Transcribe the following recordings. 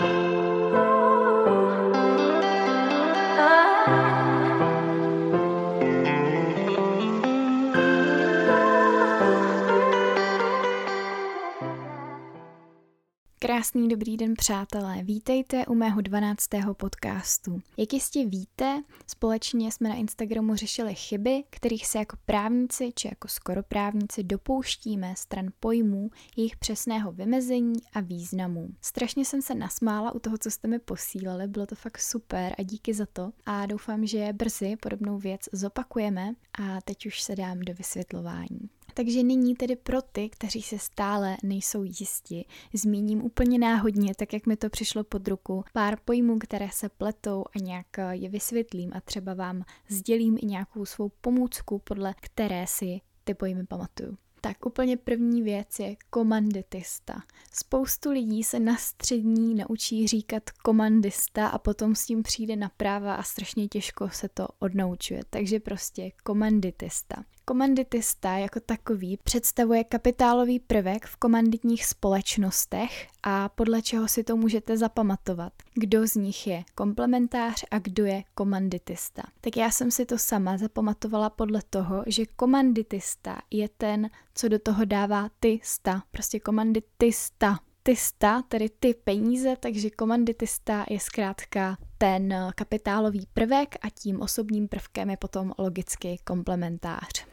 thank you Krásný dobrý den, přátelé. Vítejte u mého 12. podcastu. Jak jistě víte, společně jsme na Instagramu řešili chyby, kterých se jako právníci či jako skoro právníci dopouštíme stran pojmů, jejich přesného vymezení a významu. Strašně jsem se nasmála u toho, co jste mi posílali, bylo to fakt super a díky za to. A doufám, že brzy podobnou věc zopakujeme a teď už se dám do vysvětlování. Takže nyní tedy pro ty, kteří se stále nejsou jisti, zmíním úplně náhodně, tak jak mi to přišlo pod ruku, pár pojmů, které se pletou a nějak je vysvětlím a třeba vám sdělím i nějakou svou pomůcku, podle které si ty pojmy pamatuju. Tak úplně první věc je komanditista. Spoustu lidí se na střední naučí říkat komandista a potom s tím přijde na práva a strašně těžko se to odnaučuje. Takže prostě komanditista. Komanditista jako takový představuje kapitálový prvek v komanditních společnostech a podle čeho si to můžete zapamatovat. Kdo z nich je komplementář a kdo je komanditista. Tak já jsem si to sama zapamatovala podle toho, že komanditista je ten, co do toho dává ty sta. Prostě komanditista ty tedy ty peníze, takže komanditista je zkrátka ten kapitálový prvek a tím osobním prvkem je potom logicky komplementář.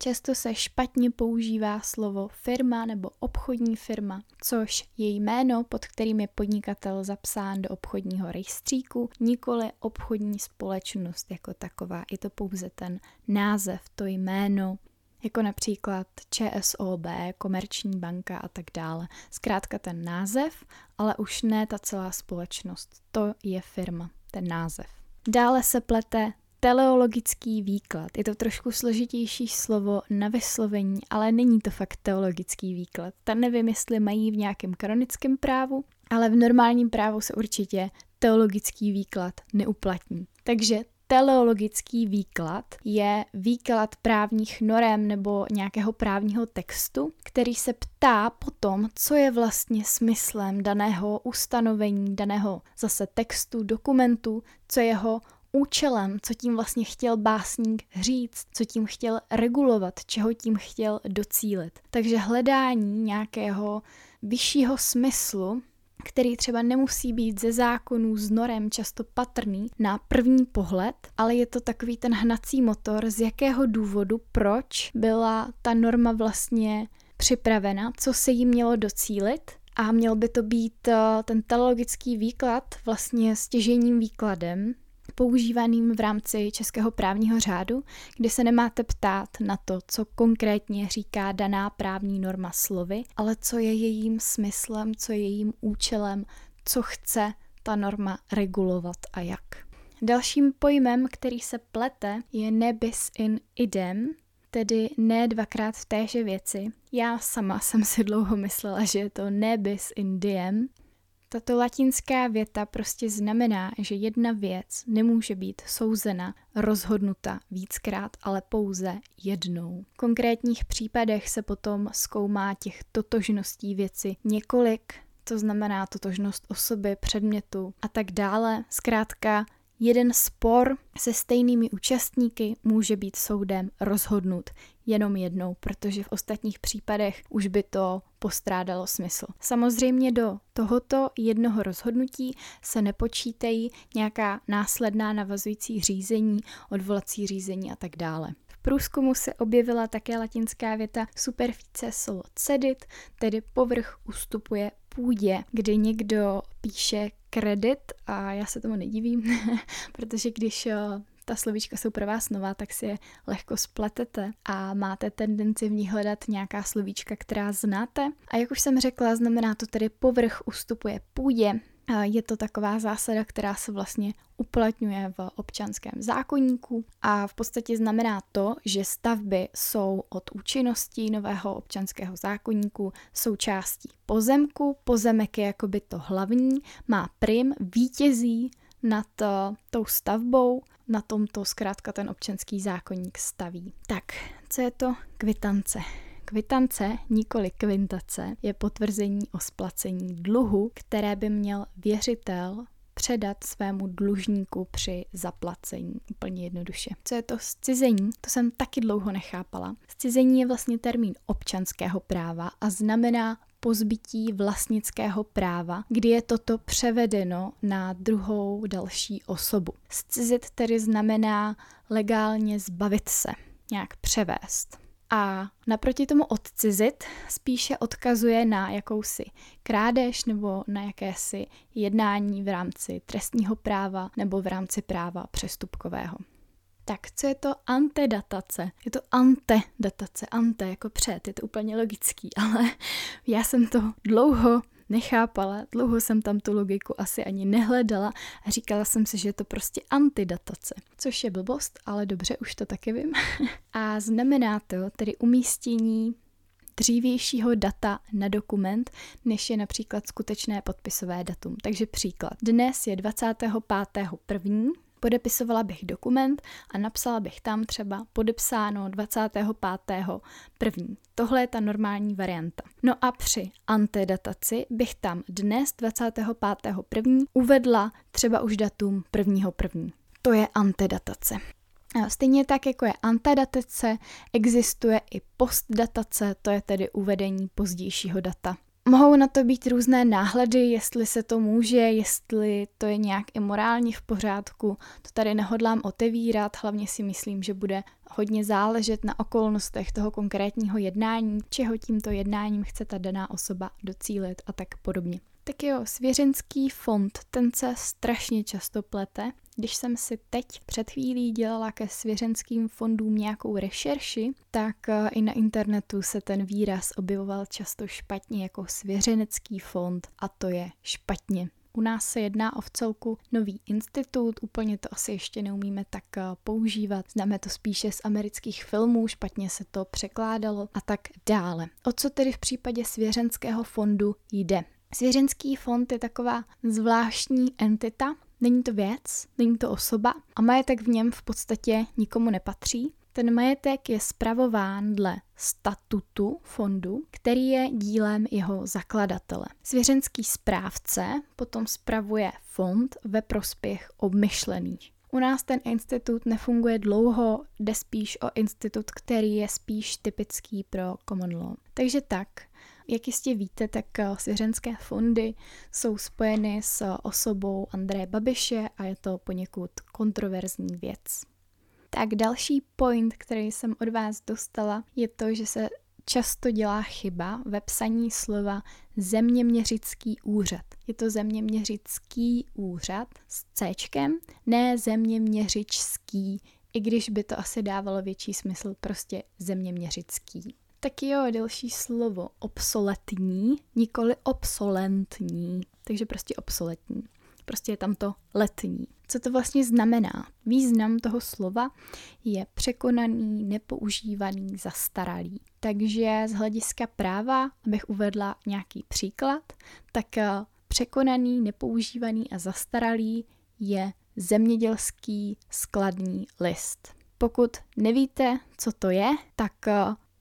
Často se špatně používá slovo firma nebo obchodní firma, což je jméno, pod kterým je podnikatel zapsán do obchodního rejstříku, nikoli obchodní společnost jako taková. Je to pouze ten název, to jméno, jako například ČSOB, Komerční banka a tak dále. Zkrátka ten název, ale už ne ta celá společnost. To je firma, ten název. Dále se plete teleologický výklad. Je to trošku složitější slovo na vyslovení, ale není to fakt teologický výklad. Ta nevím, jestli mají v nějakém kanonickém právu, ale v normálním právu se určitě teologický výklad neuplatní. Takže teleologický výklad je výklad právních norem nebo nějakého právního textu, který se ptá potom, co je vlastně smyslem daného ustanovení, daného zase textu, dokumentu, co je jeho účelem, co tím vlastně chtěl básník říct, co tím chtěl regulovat, čeho tím chtěl docílit. Takže hledání nějakého vyššího smyslu který třeba nemusí být ze zákonů, z norem často patrný na první pohled, ale je to takový ten hnací motor, z jakého důvodu, proč byla ta norma vlastně připravena, co se jí mělo docílit a měl by to být eh, ten teologický výklad vlastně stěžením výkladem, používaným v rámci českého právního řádu, kdy se nemáte ptát na to, co konkrétně říká daná právní norma slovy, ale co je jejím smyslem, co je jejím účelem, co chce ta norma regulovat a jak. Dalším pojmem, který se plete, je nebis in idem, tedy ne dvakrát v téže věci. Já sama jsem si dlouho myslela, že je to nebis in diem, tato latinská věta prostě znamená, že jedna věc nemůže být souzena, rozhodnuta víckrát, ale pouze jednou. V konkrétních případech se potom zkoumá těch totožností věci několik, to znamená totožnost osoby, předmětu a tak dále. Zkrátka, jeden spor se stejnými účastníky může být soudem rozhodnut jenom jednou, protože v ostatních případech už by to postrádalo smysl. Samozřejmě do tohoto jednoho rozhodnutí se nepočítají nějaká následná navazující řízení, odvolací řízení a tak dále. Průzkumu se objevila také latinská věta superficie slovo cedit, tedy povrch ustupuje půdě, kdy někdo píše kredit a já se tomu nedivím, protože když eh, ta slovíčka jsou pro vás nová, tak si je lehko spletete a máte tendenci v ní hledat nějaká slovíčka, která znáte. A jak už jsem řekla, znamená to tedy povrch ustupuje půdě, je to taková zásada, která se vlastně uplatňuje v občanském zákonníku a v podstatě znamená to, že stavby jsou od účinnosti nového občanského zákonníku součástí pozemku. Pozemek je jakoby to hlavní, má prim, vítězí nad uh, tou stavbou, na tomto zkrátka ten občanský zákonník staví. Tak, co je to kvitance? Kvitance, nikoli kvintace, je potvrzení o splacení dluhu, které by měl věřitel předat svému dlužníku při zaplacení. Úplně jednoduše. Co je to scizení? To jsem taky dlouho nechápala. Scizení je vlastně termín občanského práva a znamená pozbytí vlastnického práva, kdy je toto převedeno na druhou další osobu. Scizit tedy znamená legálně zbavit se, nějak převést. A naproti tomu odcizit spíše odkazuje na jakousi krádež nebo na jakési jednání v rámci trestního práva nebo v rámci práva přestupkového. Tak co je to antedatace? Je to antedatace, ante jako před, je to úplně logický, ale já jsem to dlouho nechápala, dlouho jsem tam tu logiku asi ani nehledala a říkala jsem si, že je to prostě antidatace, což je blbost, ale dobře, už to taky vím. a znamená to tedy umístění dřívějšího data na dokument, než je například skutečné podpisové datum. Takže příklad. Dnes je 25.1. Podepisovala bych dokument a napsala bych tam třeba podepsáno 25. první. Tohle je ta normální varianta. No a při antedataci bych tam dnes 25. první uvedla třeba už datum prvního první. To je antedatace. Stejně tak, jako je antedatace, existuje i postdatace, to je tedy uvedení pozdějšího data. Mohou na to být různé náhledy, jestli se to může, jestli to je nějak imorálně v pořádku. To tady nehodlám otevírat, hlavně si myslím, že bude hodně záležet na okolnostech toho konkrétního jednání, čeho tímto jednáním chce ta daná osoba docílit a tak podobně. Tak jo, svěřenský fond, ten se strašně často plete. Když jsem si teď před chvílí dělala ke svěřenským fondům nějakou rešerši, tak eh, i na internetu se ten výraz objevoval často špatně jako svěřenecký fond a to je špatně. U nás se jedná o vcelku nový institut, úplně to asi ještě neumíme tak eh, používat. Známe to spíše z amerických filmů, špatně se to překládalo a tak dále. O co tedy v případě svěřenského fondu jde? Svěřenský fond je taková zvláštní entita, není to věc, není to osoba a majetek v něm v podstatě nikomu nepatří. Ten majetek je spravován dle statutu fondu, který je dílem jeho zakladatele. Svěřenský správce potom spravuje fond ve prospěch obmyšlených. U nás ten institut nefunguje dlouho, jde spíš o institut, který je spíš typický pro common law. Takže tak, jak jistě víte, tak eh, svěřenské fondy jsou spojeny s osobou Andreje Babiše a je to poněkud kontroverzní věc. Tak další point, který jsem od vás dostala, je to, že se často dělá chyba ve psaní slova zeměměřický úřad. Je to zeměměřický úřad s C, ne zeměměřičský, i když by to asi dávalo větší smysl, prostě zeměměřický. Tak jo, další slovo. Obsoletní, nikoli obsolentní. Takže prostě obsoletní. Prostě je tam to letní. Co to vlastně znamená? Význam toho slova je překonaný, nepoužívaný, zastaralý. Takže z hlediska práva, abych uvedla nějaký příklad, tak eh, překonaný, nepoužívaný a zastaralý je zemědělský skladní list. Pokud nevíte, co to je, tak eh,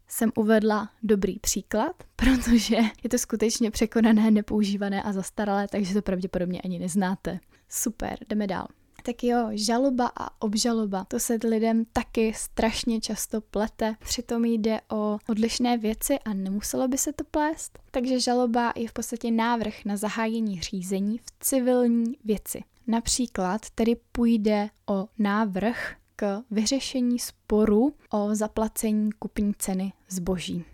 jsem uvedla dobrý příklad, protože je to skutečně překonané, nepoužívané a zastaralé, takže to pravděpodobně ani neznáte. Super, jdeme dál. Tak jo, žaloba a obžaloba, to se lidem taky strašně často plete, přitom jde o odlišné věci a nemuselo by se to plést. Takže žaloba je v podstatě návrh na zahájení řízení v civilní věci. Například tedy půjde o návrh k vyřešení sporu o zaplacení kupní ceny zboží.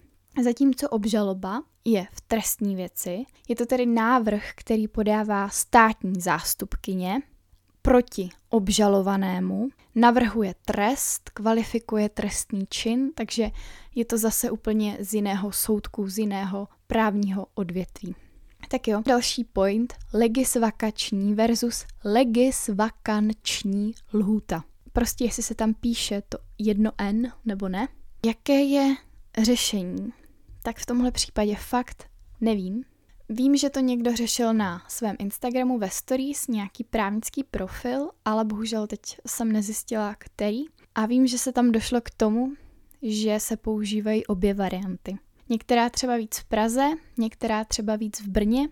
Zatímco obžaloba je v trestní věci, je to tedy návrh, který podává státní zástupkyně proti obžalovanému, navrhuje trest, kvalifikuje trestný čin, takže je to zase úplně z jiného soudku, z jiného právního odvětví. Tak jo, další point, legisvakační versus legisvakanční lhůta prostě jestli se tam píše to jedno N nebo ne. Jaké je řešení? Tak v tomhle případě fakt nevím. Vím, že to někdo řešil na svém Instagramu ve stories, nějaký právnický profil, ale bohužel teď jsem nezjistila, který. A vím, že se tam došlo k tomu, že se používají obě varianty. Některá třeba víc v Praze, některá třeba víc v Brně,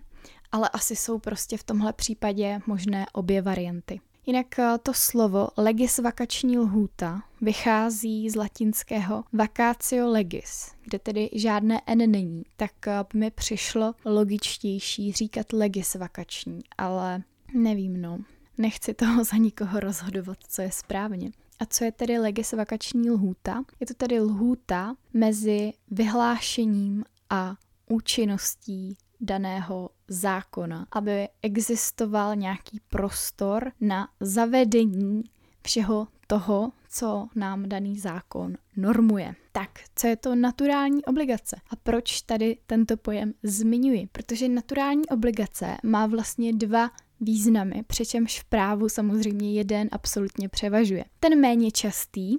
ale asi jsou prostě v tomhle případě možné obě varianty. Jinak eh, to slovo legisvakační lhůta vychází z latinského vacatio legis, kde tedy žádné n není, tak eh, mi přišlo logičtější říkat legisvakační, ale nevím no, nechci toho za nikoho rozhodovat, co je správně. A co je tedy legisvakační lhůta? Je to tedy lhůta mezi vyhlášením a účinností daného zákona, aby existoval nějaký prostor na zavedení všeho toho, co nám daný zákon normuje. Tak, co je to naturální obligace? A proč tady tento pojem zmiňuji? Protože naturální obligace má vlastně dva významy, přičemž v právu samozřejmě jeden absolutně převažuje. Ten méně častý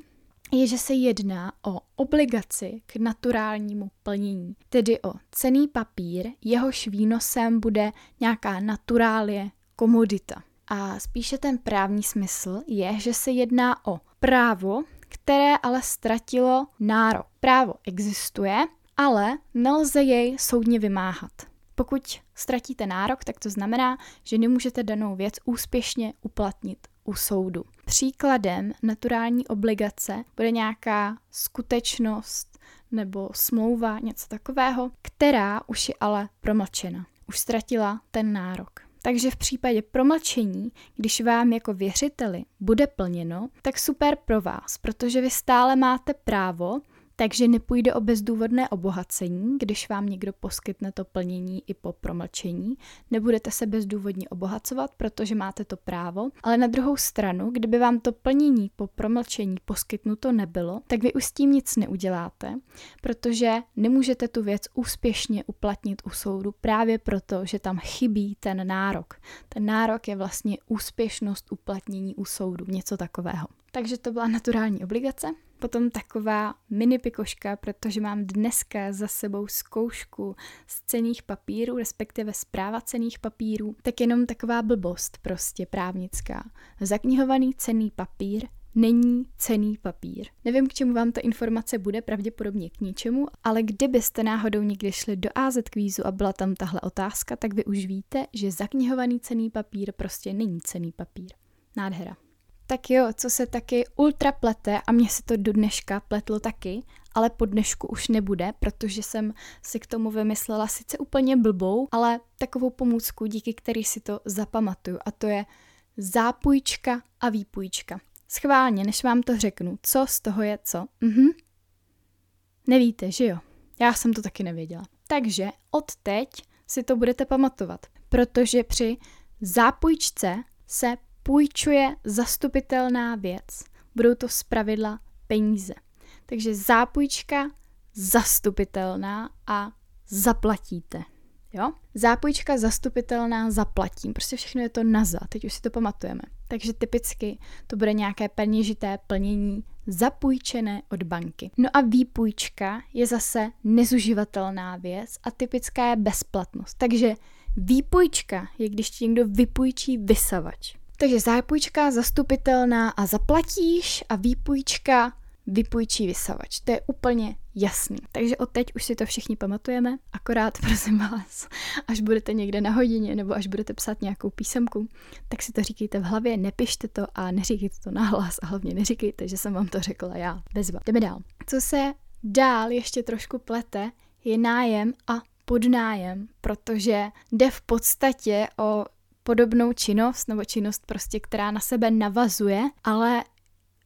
je, že se jedná o obligaci k naturálnímu plnění, tedy o cený papír, jehož výnosem bude nějaká naturálie, komodita. A spíše ten právní smysl je, že se jedná o právo, které ale ztratilo nárok. Právo existuje, ale nelze jej soudně vymáhat. Pokud ztratíte nárok, tak to znamená, že nemůžete danou věc úspěšně uplatnit u soudu. Příkladem naturální obligace bude nějaká skutečnost nebo smlouva, něco takového, která už je ale promlčena. Už ztratila ten nárok. Takže v případě promlčení, když vám jako věřiteli bude plněno, tak super pro vás, protože vy stále máte právo takže nepůjde o bezdůvodné obohacení, když vám někdo poskytne to plnění i po promlčení. Nebudete se bezdůvodně obohacovat, protože máte to právo, ale na druhou stranu, kdyby vám to plnění po promlčení poskytnuto nebylo, tak vy už s tím nic neuděláte, protože nemůžete tu věc úspěšně uplatnit u soudu právě proto, že tam chybí ten nárok. Ten nárok je vlastně úspěšnost uplatnění u soudu, něco takového. Takže to byla naturální obligace. Potom taková mini pikoška, protože mám dneska za sebou zkoušku z cených papírů, respektive zpráva cených papírů, tak jenom taková blbost prostě právnická. Zaknihovaný cený papír není cený papír. Nevím, k čemu vám ta informace bude, pravděpodobně k ničemu, ale kdybyste náhodou někdy šli do AZ kvízu a byla tam tahle otázka, tak vy už víte, že zaknihovaný cený papír prostě není cený papír. Nádhera. Tak jo, co se taky ultra plete a mě se to do dneška pletlo taky, ale po dnešku už nebude, protože jsem si k tomu vymyslela sice úplně blbou, ale takovou pomůcku, díky který si to zapamatuju a to je zápůjčka a výpůjčka. Schválně, než vám to řeknu, co z toho je co. Mhm. Nevíte, že jo? Já jsem to taky nevěděla. Takže od teď si to budete pamatovat, protože při zápůjčce se půjčuje zastupitelná věc. Budou to zpravidla peníze. Takže zápůjčka zastupitelná a zaplatíte. Jo? Zápůjčka zastupitelná zaplatím. Prostě všechno je to na za, teď už si to pamatujeme. Takže typicky to bude nějaké peněžité plnění zapůjčené od banky. No a výpůjčka je zase nezuživatelná věc a typická je bezplatnost. Takže výpůjčka je, když ti někdo vypůjčí vysavač. Takže zápůjčka zastupitelná a zaplatíš a výpůjčka vypůjčí vysavač. To je úplně jasný. Takže od teď už si to všichni pamatujeme, akorát prosím vás, až budete někde na hodině nebo až budete psát nějakou písemku, tak si to říkejte v hlavě, nepište to a neříkejte to nahlas a hlavně neříkejte, že jsem vám to řekla já. Bezva. Jdeme dál. Co se dál ještě trošku plete, je nájem a podnájem, protože jde v podstatě o podobnou činnost nebo činnost prostě, která na sebe navazuje, ale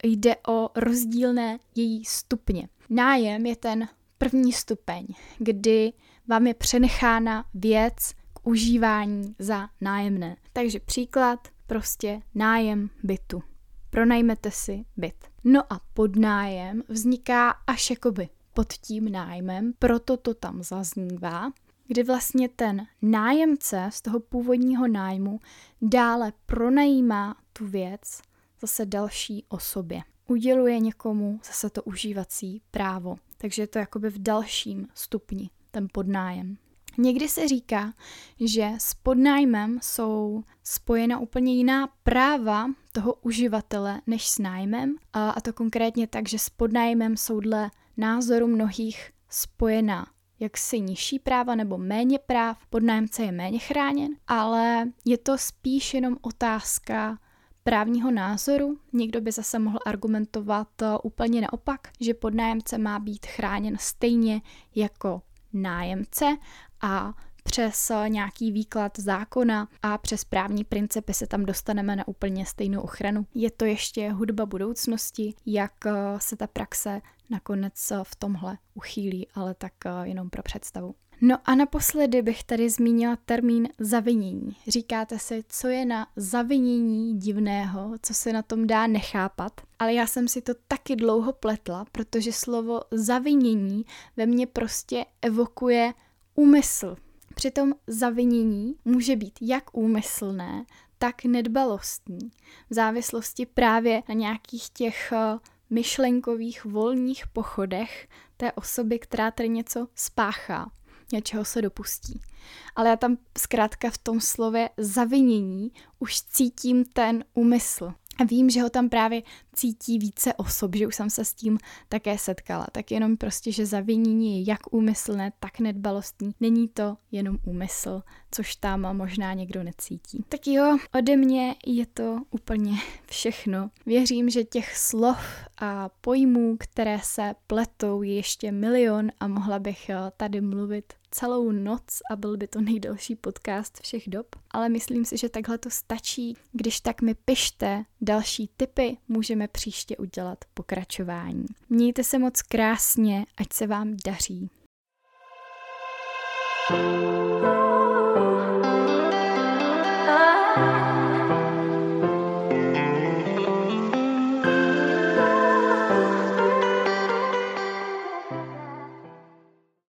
jde o rozdílné její stupně. Nájem je ten první stupeň, kdy vám je přenechána věc k užívání za nájemné. Takže příklad, prostě nájem bytu. Pronajmete si byt. No a podnájem vzniká až jakoby pod tím nájmem, proto to tam zaznívá, kdy vlastně ten nájemce z toho původního nájmu dále pronajímá tu věc zase další osobě. Uděluje někomu zase to užívací právo. Takže je to jakoby v dalším stupni, ten podnájem. Někdy se říká, že s podnájmem jsou spojena úplně jiná práva toho uživatele než s nájmem, a to konkrétně tak, že s podnájmem jsou dle názoru mnohých spojená jaksi nižší práva nebo méně práv, podnájemce je méně chráněn, ale je to spíš jenom otázka právního názoru. Někdo by zase mohl argumentovat eh, úplně naopak, že podnájemce má být chráněn stejně jako nájemce a přes eh, nějaký výklad zákona a přes právní principy se tam dostaneme na úplně stejnou ochranu. Je to ještě hudba budoucnosti, jak eh, se ta praxe nakonec v tomhle uchýlí, ale tak jenom pro představu. No a naposledy bych tady zmínila termín zavinění. Říkáte si, co je na zavinění divného, co se na tom dá nechápat. Ale já jsem si to taky dlouho pletla, protože slovo zavinění ve mně prostě evokuje úmysl. Přitom zavinění může být jak úmyslné, tak nedbalostní. V závislosti právě na nějakých těch eh, myšlenkových volných pochodech té osoby, která tady něco spáchá něčeho se dopustí. Ale já tam zkrátka v tom slově zavinění už cítím ten úmysl. A vím, že ho tam právě cítí více osob, že už jsem se s tím také setkala. Tak jenom prostě, že zavinění je jak úmyslné, tak nedbalostní. Není to jenom úmysl, což tam možná někdo necítí. Tak jo, ode mě je to úplně všechno. Věřím, že těch slov a pojmů, které se pletou, je ještě milion a mohla bych eh, tady mluvit celou noc a byl by to nejdelší podcast všech dob, ale myslím si, že takhle to stačí. Když tak mi pište další tipy, můžeme příště udělat pokračování. Mějte se moc krásně, ať se vám daří. thank you